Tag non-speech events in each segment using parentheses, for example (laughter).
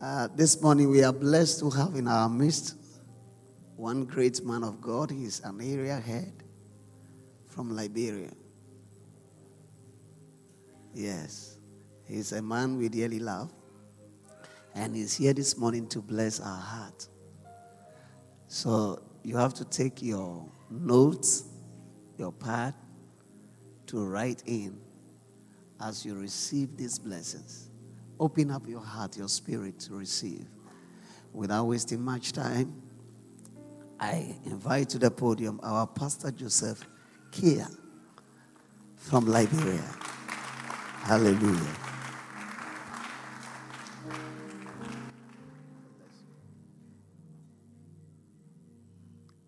Uh, this morning we are blessed to have in our midst one great man of God. He's an area head from Liberia. Yes, he's a man we dearly love. And he's here this morning to bless our heart. So you have to take your notes, your pad, to write in as you receive these blessings. Open up your heart, your spirit to receive. Without wasting much time, I invite to the podium our Pastor Joseph Kia from Liberia. Hallelujah.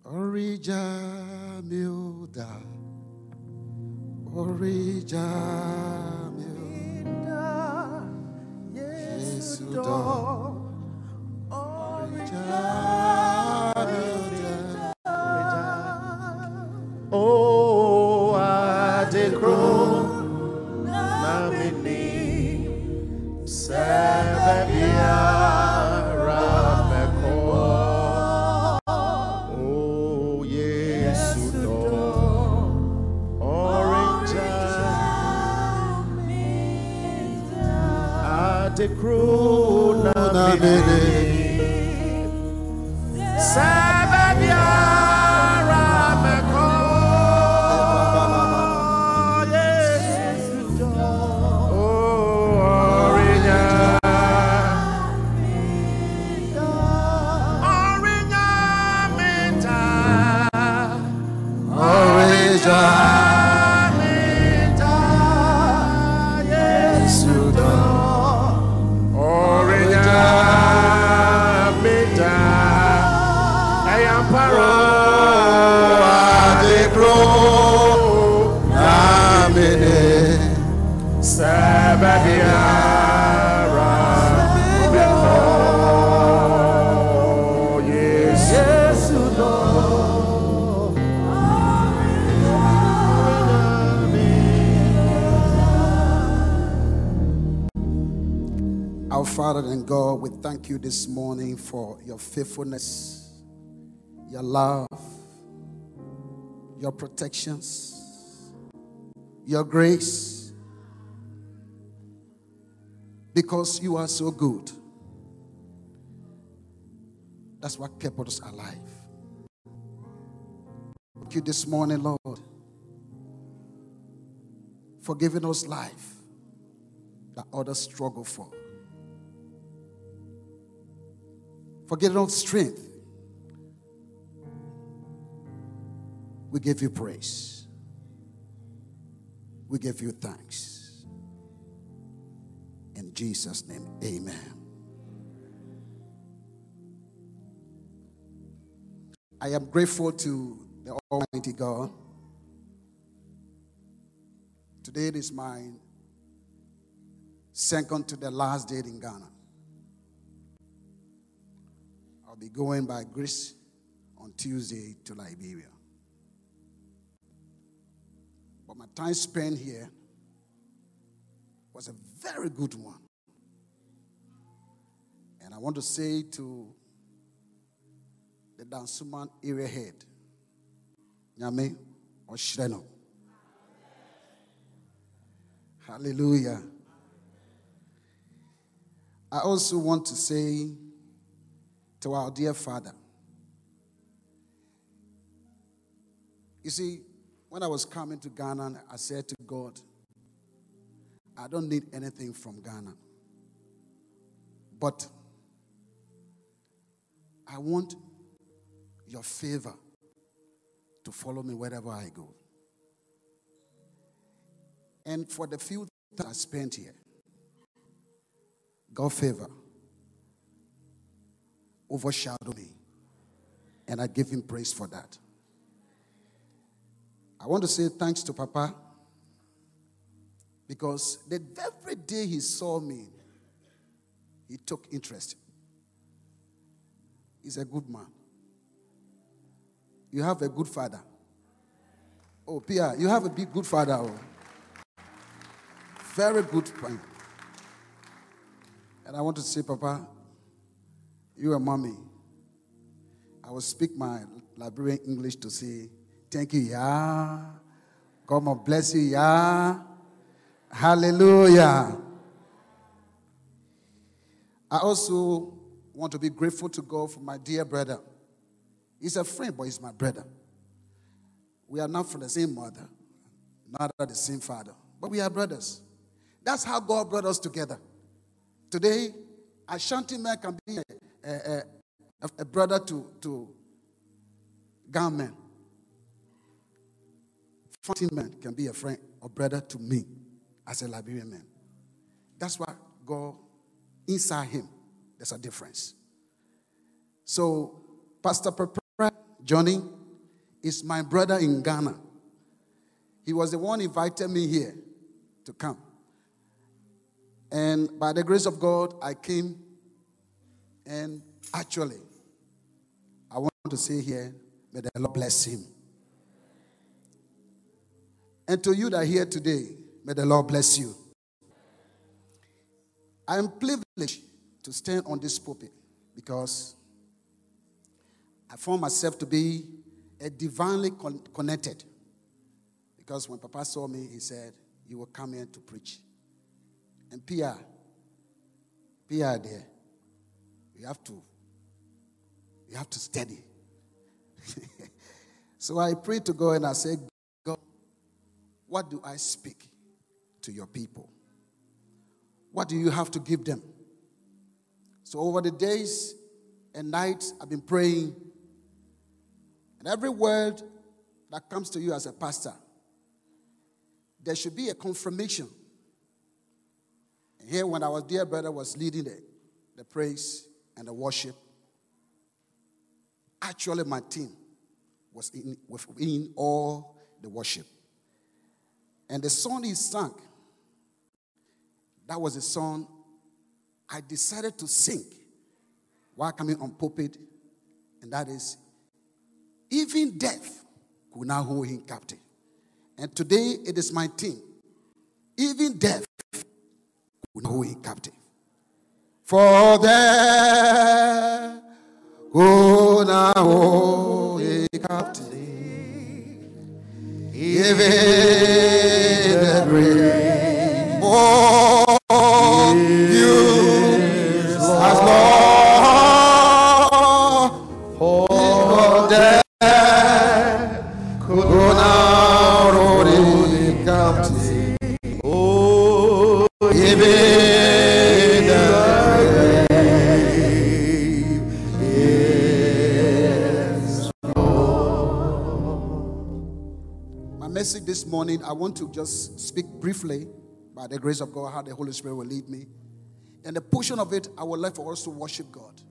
Orija milda, orija Yesu you this morning for your faithfulness, your love, your protections, your grace, because you are so good. That's what kept us alive. Thank you this morning, Lord, for giving us life that others struggle for. For giving us strength. We give you praise. We give you thanks. In Jesus' name, amen. I am grateful to the Almighty God. Today is my second to the last day in Ghana. I'll be going by grace on Tuesday to Liberia. But my time spent here was a very good one. And I want to say to the Dansoman area head, Nyame Oshreno. Hallelujah. I also want to say to our dear Father, you see, when I was coming to Ghana, I said to God, I don't need anything from Ghana. But I want your favor to follow me wherever I go. And for the few that I spent here, God favor overshadowed me. And I give him praise for that. I want to say thanks to Papa because the every day he saw me, he took interest. He's a good man. You have a good father. Oh, Pia, you have a big good father. Oh. Very good man. And I want to say, Papa, You and mommy. I will speak my Liberian English to say, Thank you, yeah. God bless you, yeah. Hallelujah. I also want to be grateful to God for my dear brother. He's a friend, but he's my brother. We are not from the same mother, not the same father, but we are brothers. That's how God brought us together. Today, Ashanti man can be a, a, a, brother to, to gunman. Ashanti man can be a friend or brother to me as a Liberian man. That's why God, inside him, there's a difference. So, Pastor Pepper, Johnny, is my brother in Ghana. He was the one invited me here to come. And by the grace of God, I came. And actually, I want to say here, may the Lord bless him. And to you that are here today, may the Lord bless you. I am privileged to stand on this pulpit because I found myself to be a divinely con- connected. Because when Papa saw me, he said, You will come here to preach. And Pierre, Pierre there, you have to, you have to study. (laughs) so I pray to God and I say, God, what do I speak to your people? What do you have to give them? So over the days and nights, I've been praying. And every word that comes to you as a pastor, there should be a confirmation here, when our dear brother was leading the, the praise and the worship, actually my team was in, within all the worship. And the song he sang, that was a song I decided to sing while coming on pulpit, and that is, even death could not hold him captive. And today it is my team. Even death could not hold him captive. For there go now a captive. Even the grave. Oh, you as Lord. For there go now a captive. Oh, Even this morning, I want to just speak briefly, by the grace of God, how the Holy Spirit will lead me. And the portion of it, I would like for us to worship God.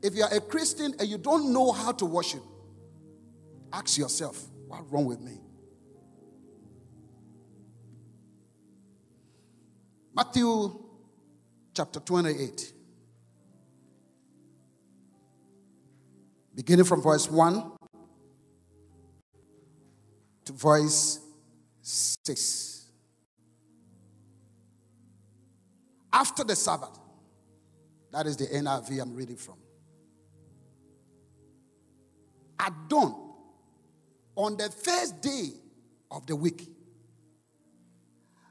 If you are a Christian and you don't know how to worship, ask yourself, what's wrong with me? Matthew chapter 28, beginning from verse 1 to verse 6. After the Sabbath, that is the NIV I'm reading from. At dawn, on the first day of the week,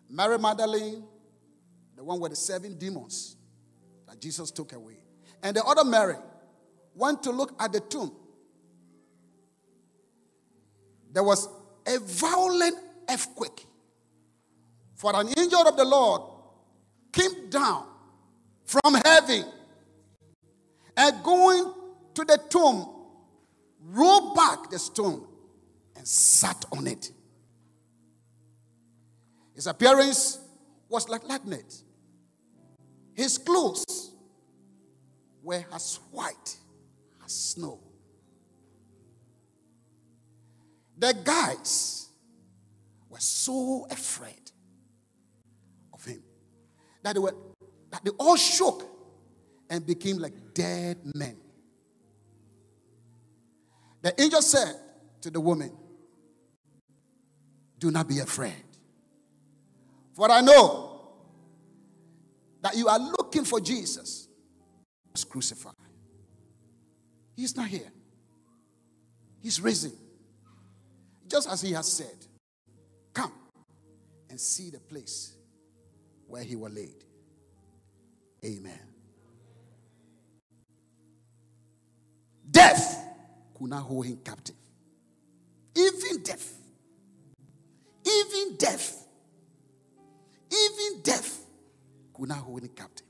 Mary Magdalene, the one with the seven demons that Jesus took away, and the other Mary went to look at the tomb. There was a violent earthquake. For an angel of the Lord came down from heaven and going to the tomb, rolled back the stone and sat on it. His appearance was like lightning. His clothes were as white as snow. The guys so afraid of him that they were that they all shook and became like dead men. The angel said to the woman, Do not be afraid. For I know that you are looking for Jesus was crucified. He's not here. He's risen. Just as he has said, come and see the place where he was laid. Amen. Death could not hold him captive. Even death. Even death. Even death could not hold him captive.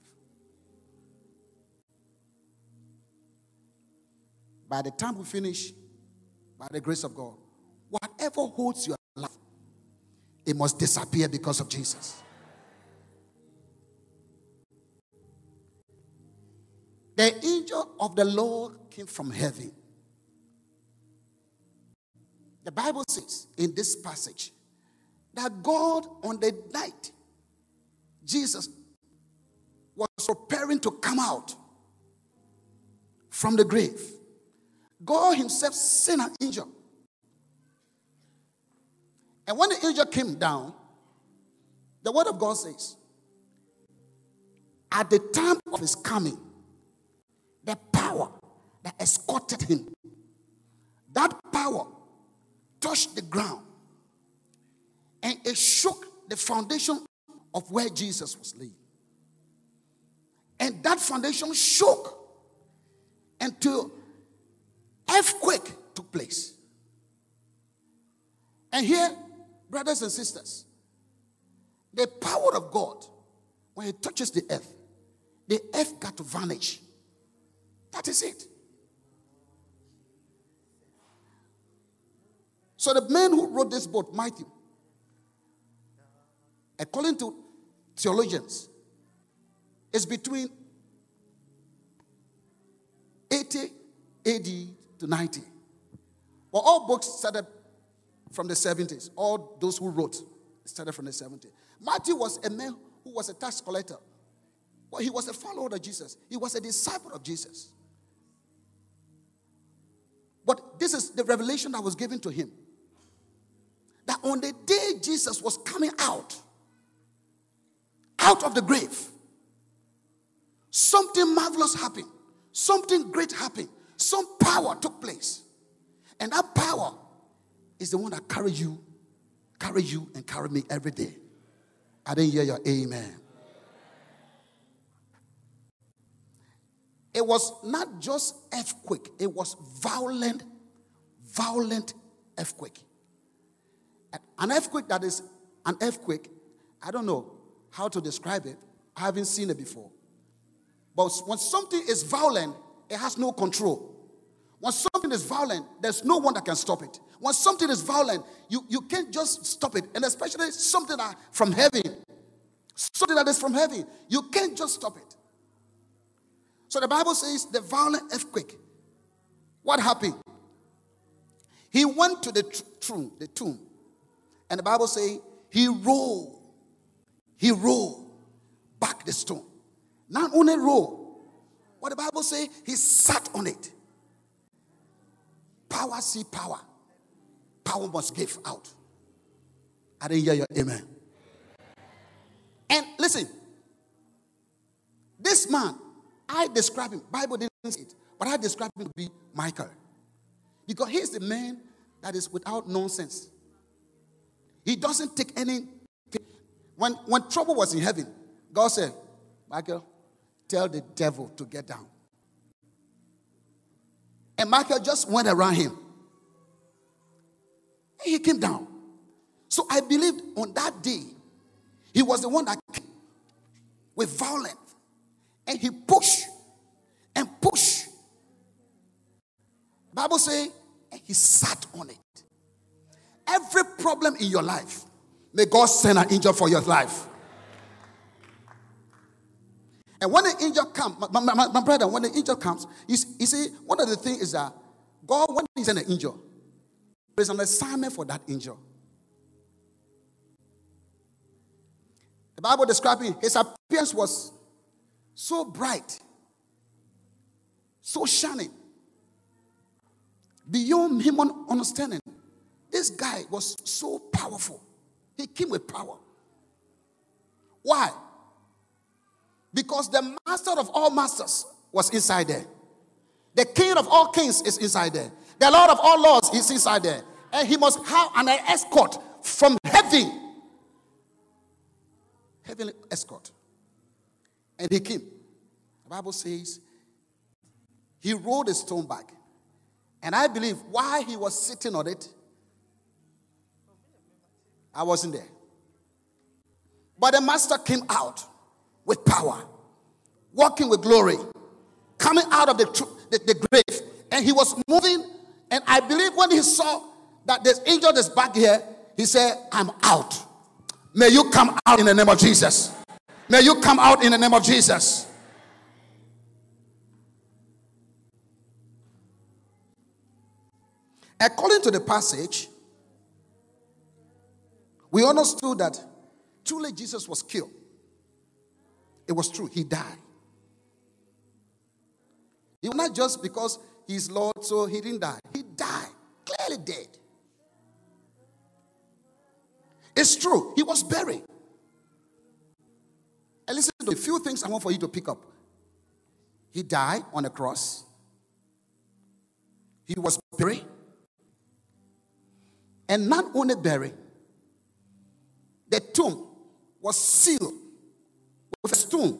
By the time we finish, by the grace of God, whatever holds life, it must disappear because of Jesus. The angel of the Lord came from heaven. The Bible says in this passage that God, on the night Jesus was preparing to come out from the grave, God Himself sent an angel. And when the angel came down, the Word of God says, at the time of His coming, the power that escorted him, that power touched the ground and it shook the foundation of where Jesus was laid. And that foundation shook until earthquake took place. And here, brothers and sisters, the power of God, when it touches the earth, the earth got to vanish. That is it. So the man who wrote this book, Matthew, according to theologians, is between 80 AD to 90. Well, all books started from the 70s. All those who wrote started from the 70s. Matthew was a man who was a tax collector. Well, he was a follower of Jesus. He was a disciple of Jesus. But this is the revelation that was given to him. That on the day Jesus was coming out, out of the grave, something marvelous happened. Something great happened. Some power took place. And that power is the one that carries you, carry you, and carry me every day. I didn't hear your amen. It was not just earthquake, it was violent, violent earthquake. An earthquake that is an earthquake, I don't know how to describe it. I haven't seen it before. But when something is violent, it has no control. When something is violent, there's no one that can stop it. When something is violent, you, you can't just stop it. And especially something that from heaven, something that is from heaven, you can't just stop it. So the Bible says the violent earthquake. What happened? He went to the tomb, the tomb, and the Bible says he rolled, he rolled back the stone. Not only roll, what the Bible say, he sat on it. Power see power. Power must give out. I didn't hear your amen. And listen, this man I describe him. Bible didn't say it, but I describe him to be Michael. Because he's the man that is without nonsense. He doesn't take any. When, when trouble was in heaven, God said, Michael, tell the devil to get down. And Michael just went around him. And he came down. So I believed on that day, he was the one that came with violence and he pushed and pushed. Bible say and he sat on it. Every problem in your life, may God send an angel for your life. And when the angel comes, my, my, my, my, brother, when the angel comes, you, you see, one of the things is that God, when He sends an angel, there's an assignment for that angel. The Bible describing his appearance was so bright, so shining, beyond human understanding. This guy was so powerful. He came with power. Why? Because the master of all masters was inside there. The king of all kings is inside there. The Lord of all lords is inside there. And he must have an escort from heaven. Heavenly escort. And he came. The Bible says he rolled a stone back. And I believe while he was sitting on it, I wasn't there. But the master came out with power, walking with glory, coming out of the, the, the grave. And he was moving. And I believe when he saw that this angel is back here, he said, I'm out. May you come out in the name of Jesus. May you come out in the name of Jesus. According to the passage, we understood that truly Jesus was killed. It was true, he died. It was not just because he's Lord, so he didn't die. He died, clearly dead. It's true, he was buried. And listen to a few things I want for you to pick up. He died on a cross, he was buried, and not only buried, the tomb was sealed with a stone.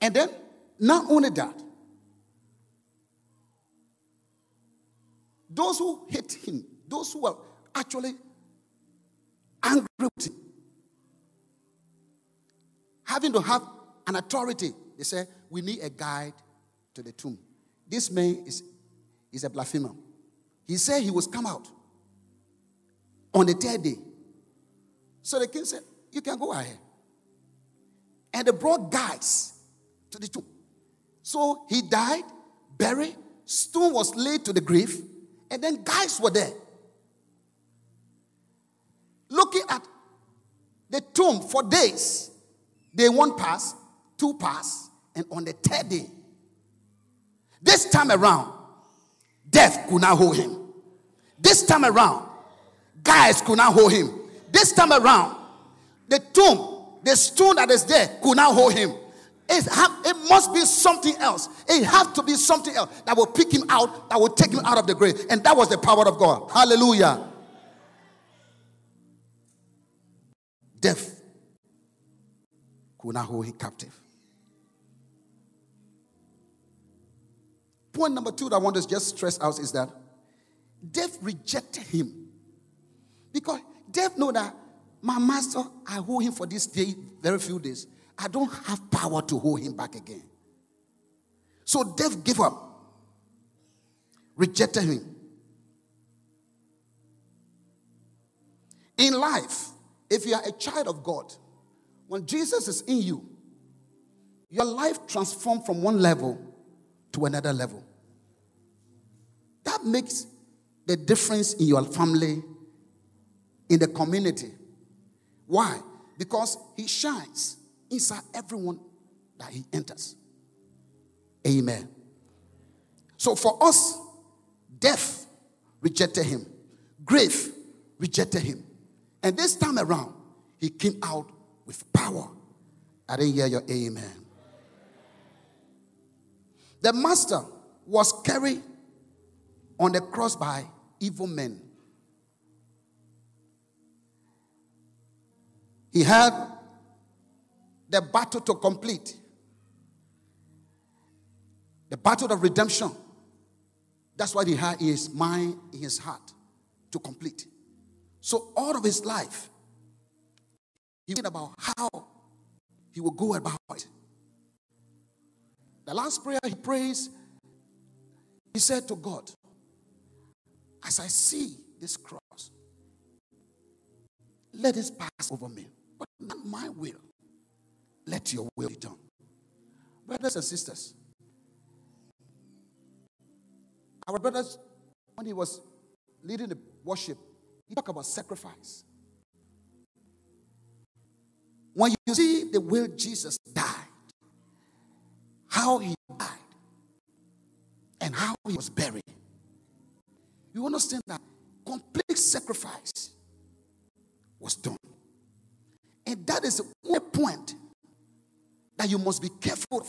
And then, not only that, those who hate him, those who were actually angry with him, having to have an authority, they said, We need a guide to the tomb. This man is, is a blasphemer. He said he was come out on the third day. So the king said, You can go ahead. And they brought guys to the tomb. So he died, buried, stone was laid to the grave, and then guys were there. Looking at the tomb for days. Day one pass, two pass, and on the third day, this time around, death could not hold him. This time around, guys could not hold him. This time around, the tomb, the stone that is there, could not hold him. It, have, it must be something else. It has to be something else that will pick him out, that will take him out of the grave. And that was the power of God. Hallelujah. Death could not hold him captive. Point number two that I want to just stress out is that death rejected him. Because death know that my master, I hold him for this day, very few days. I don't have power to hold him back again. So death gave up, rejected him. In life, if you are a child of God, when Jesus is in you, your life transforms from one level to another level. That makes the difference in your family, in the community. Why? Because he shines inside everyone that he enters. Amen. So for us, death rejected him, grave rejected him. And this time around, he came out with power. I didn't hear your amen. The master was carried on the cross by evil men. He had the battle to complete, the battle of redemption. That's what he had his mind, in his heart to complete. So all of his life, he thinking about how he will go about it. The last prayer he prays, he said to God, As I see this cross, let it pass over me, but not my will. Let your will be done. Brothers and sisters, our brothers, when he was leading the worship, he talked about sacrifice. When you see the way Jesus died, how he died, and how he was buried, you understand that complete sacrifice was done. And that is only point that you must be careful of.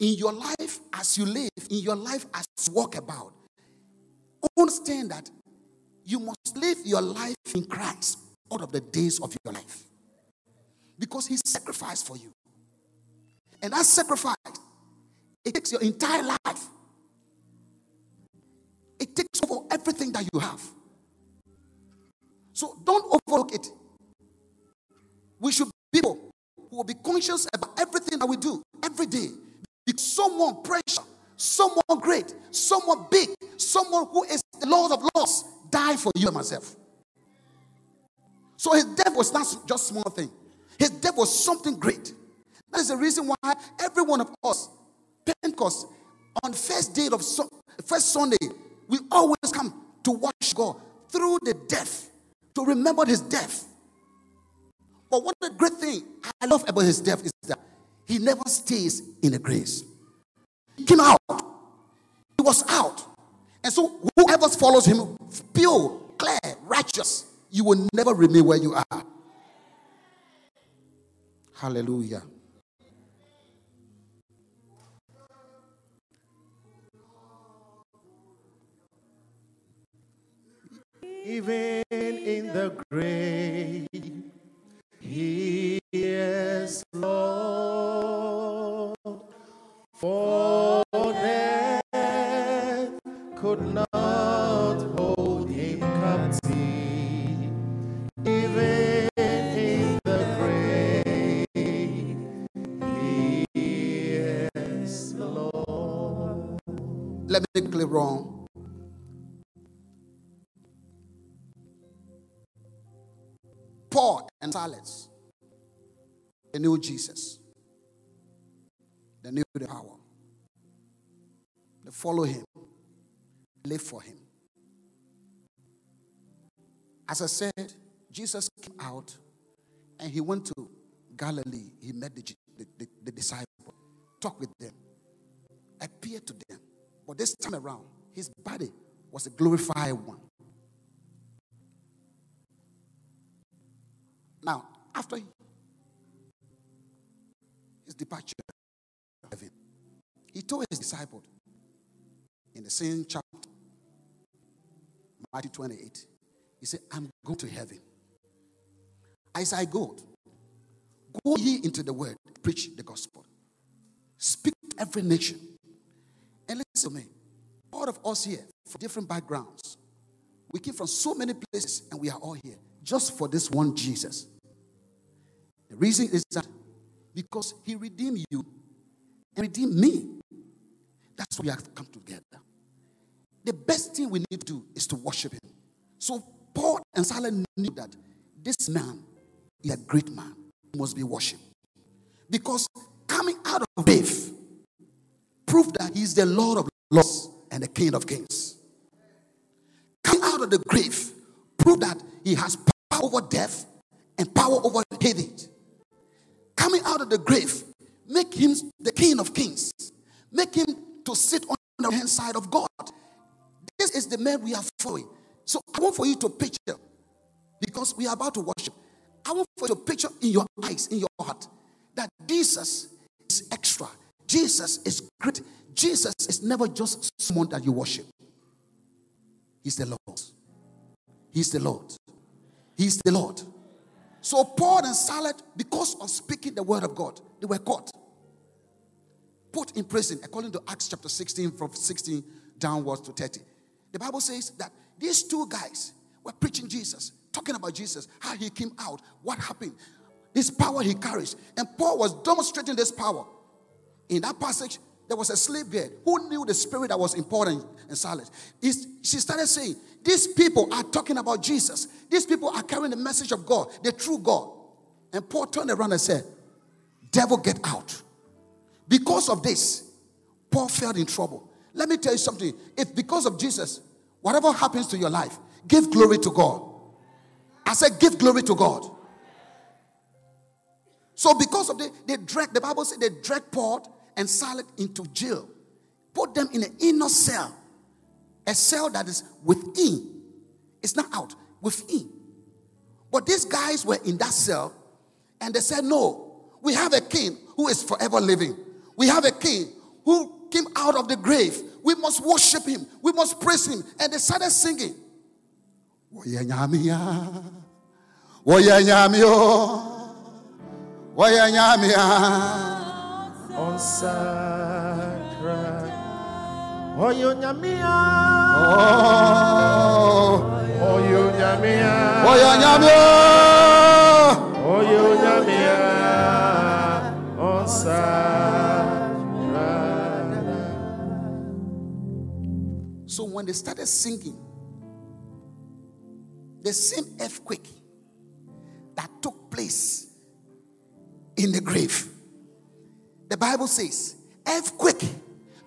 in your life as you live, in your life as you walk about, understand that you must live your life in Christ out of the days of your life. Because he sacrificed for you. And that sacrifice, it takes your entire life. It takes over everything that you have. So don't overlook it. We should be people who will be conscious about everything that we do every day. Because someone precious, someone great, someone big, someone who is the Lord of Lords die for you and myself. So his death was not just small thing. His death was something great. That is the reason why every one of us, Pentecost, on first day of first Sunday, we always come to watch God through the death, to remember his death. But one of the great thing I love about his death is that he never stays in the grace. He came out. He was out. And so whoever follows him, pure, clear, righteous, you will never remain where you are. Hallelujah. Even in the grave, he is Lord. For death could not hold him captive. Even in the grave, he is Lord. Let me be clear wrong. Paul and Silas, they knew Jesus. They knew the power. They follow him, live for him. As I said, Jesus came out and he went to Galilee. He met the, the, the disciples, talked with them, appeared to them. But this time around, his body was a glorified one. Now, after his departure, he told his disciples in the same chapter, Matthew 28, he said, I'm going to heaven. As I go, go ye into the world, preach the gospel, speak to every nation. And listen to me, all of us here, from different backgrounds, we came from so many places and we are all here just for this one Jesus. The reason is that because he redeemed you and redeemed me. That's why we have come together. The best thing we need to do is to worship him. So Paul and Silas knew that this man is a great man. He must be worshipped. Because coming out of the grave proved that he is the Lord of lords and the King of kings. Coming out of the grave proved that he has power over death and power over Hades. Coming out of the grave make him the King of kings. Make him to sit on the right hand side of God. This is the man we are following. So I want for you to picture, because we are about to worship. I want for you to picture in your eyes, in your heart, that Jesus is extra. Jesus is great. Jesus is never just someone that you worship. He's the Lord. He's the Lord. He's the Lord. So Paul and Silas, because of speaking the word of God, they were caught, put in prison, according to Acts chapter 16, from 16 downwards to 30. The Bible says that these two guys were preaching Jesus, talking about Jesus, how he came out, what happened, this power he carries. And Paul was demonstrating this power. In that passage, there was a slave girl who knew the spirit that was important in Silas. She started saying, These people are talking about Jesus. These people are carrying the message of God, the true God. And Paul turned around and said, Devil, get out. Because of this, Paul fell in trouble. Let me tell you something. If because of Jesus, whatever happens to your life, give glory to God. I said, give glory to God. So because of the, they dragged, the Bible said they dragged Paul and Silas into jail. Put them in an inner cell. A cell that is within. It's not out, within. But these guys were in that cell and they said, No, we have a king who is forever living. We have a king who came out of the grave. We must worship him. We must praise him. And they started singing. On. Oyo nyamia. Oh. Oyo nyamia. Woye nyamio. Oyo nyamia. On. So when they started singing, the same earthquake that took place in the grave, the Bible says, earthquake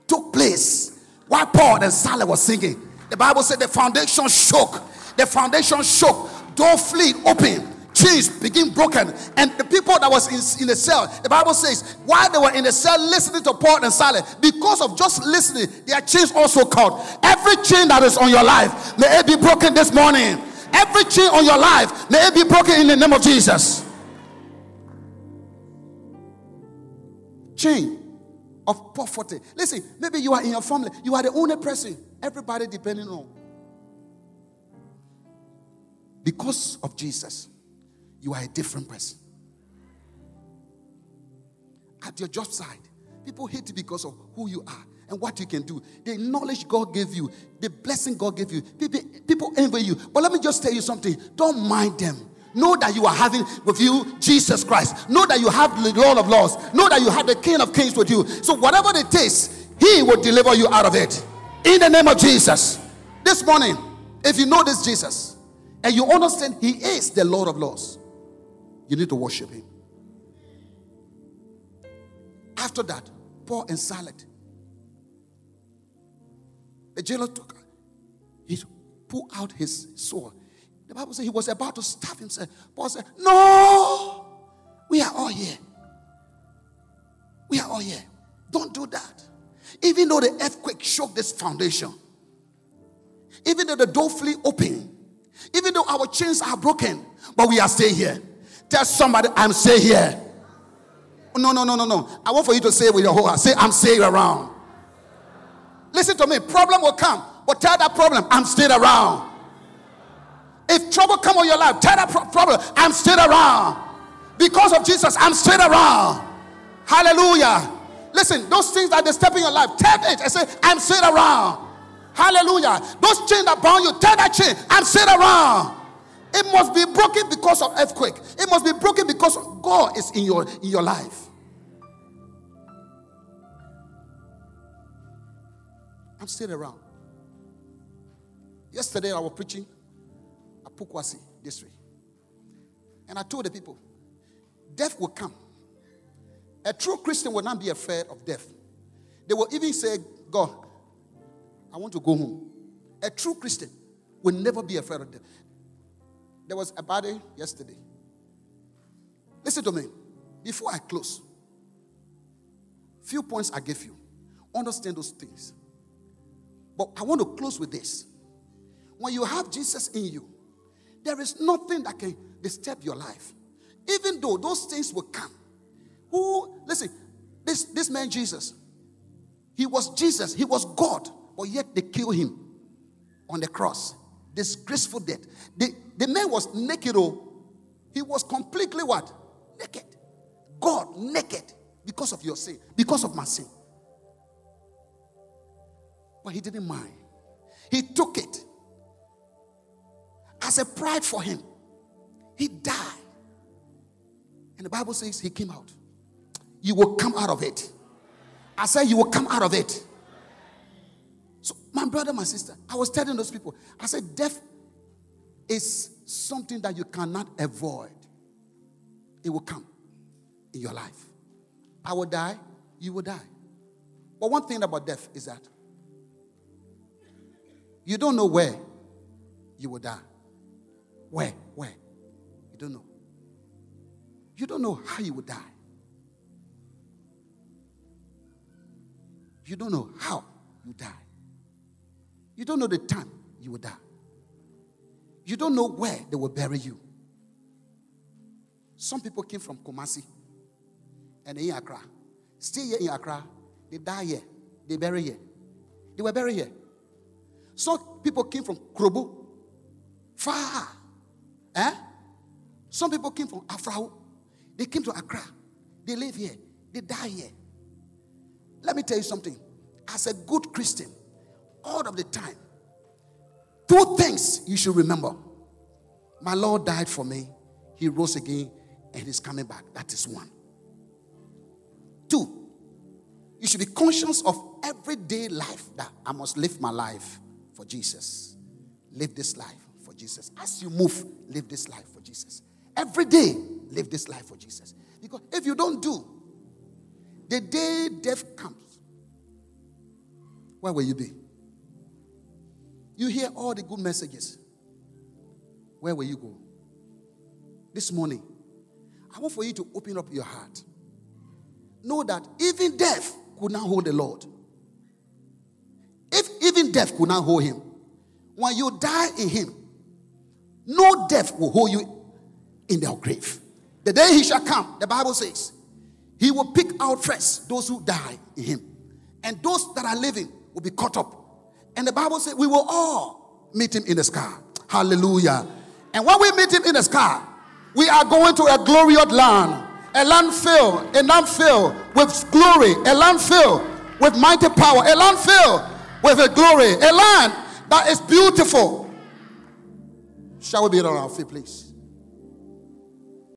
took place while Paul and Silas was singing. The Bible said the foundation shook, the foundation shook, door fleet open, chains begin broken, and the people that was in, in the cell, the Bible says, while they were in the cell listening to Paul and Silas, because of just listening, their chains also caught. Every chain that is on your life, may it be broken this morning. Every chain on your life, may it be broken in the name of Jesus. Chain of poverty. Listen, maybe you are in your family, you are the only person, everybody depending on. Because of Jesus, you are a different person. At your job site, people hate you because of who you are and what you can do. The knowledge God gave you, the blessing God gave you. People, people envy you. But let me just tell you something don't mind them. Know that you are having with you Jesus Christ. Know that you have the Lord of Lords. Know that you have the King of Kings with you. So, whatever it is, He will deliver you out of it. In the name of Jesus. This morning, if you know this Jesus and you understand He is the Lord of Lords, you need to worship Him. After that, Paul and Silas, the jailer took, he pulled out his sword. The Bible says he was about to stab himself. Paul said, No, we are all here. We are all here. Don't do that. Even though the earthquake shook this foundation, even though the door flew open, even though our chains are broken, but we are still here. Tell somebody, I'm still here. No, no, no, no, no. I want for you to say it with your whole heart. Say, I'm still around. Listen to me. Problem will come, but tell that problem, I'm still around. If trouble come on your life, tell that pro- problem, I'm still around. Because of Jesus, I'm still around. Hallelujah. Listen, those things that disturb in your life, tell it and say, I'm still around. Hallelujah. Those chains that bound you, tell that chain, I'm still around. It must be broken because of earthquake. It must be broken because God is in your in your life. I'm still around. Yesterday I was preaching Pukwasi district. And I told the people, death will come. A true Christian will not be afraid of death. They will even say, God, I want to go home. A true Christian will never be afraid of death. There was a body yesterday. Listen to me. Before I close, few points I gave you. Understand those things. But I want to close with this. When you have Jesus in you, there is nothing that can disturb your life. Even though those things will come. Who, listen, this, this man Jesus, he was Jesus, he was God, but yet they killed him on the cross. Disgraceful death. The, the man was naked, oh, he was completely what? Naked. God naked because of your sin, because of my sin. But he didn't mind. He took it as a pride for him. He died. And the Bible says he came out. You will come out of it. I said, You will come out of it. So, my brother, my sister, I was telling those people, I said, Death is something that you cannot avoid. It will come in your life. I will die, you will die. But one thing about death is that you don't know where you will die. Where? Where? You don't know. You don't know how you will die. You don't know how you die. You don't know the time you will die. You don't know where they will bury you. Some people came from Kumasi and in Accra. Stay here in Accra. They die here. They bury here. They were buried here. Some people came from Krobo, far. Eh? Some people came from Aflao. They came to Accra. They live here. They die here. Let me tell you something. As a good Christian, all of the time, two things you should remember. My Lord died for me. He rose again and he's coming back. That is one. Two, you should be conscious of everyday life that I must live my life for Jesus. Live this life for Jesus. As you move, live this life for Jesus. Every day, live this life for Jesus. Because if you don't do, the day death comes, where will you be? You hear all the good messages. Where will you go? This morning, I want for you to open up your heart. Know that even death could not hold the Lord. If even death could not hold him, when you die in him, no death will hold you in their grave. The day he shall come, the Bible says, he will pick out first those who die in him, and those that are living will be caught up. And the Bible says, we will all meet him in the sky. Hallelujah. And when we meet him in the sky, we are going to a glorious land a land filled, a land filled with glory, a land filled with mighty power, a land filled with a glory, a land that is beautiful. Shall we be on our feet, please?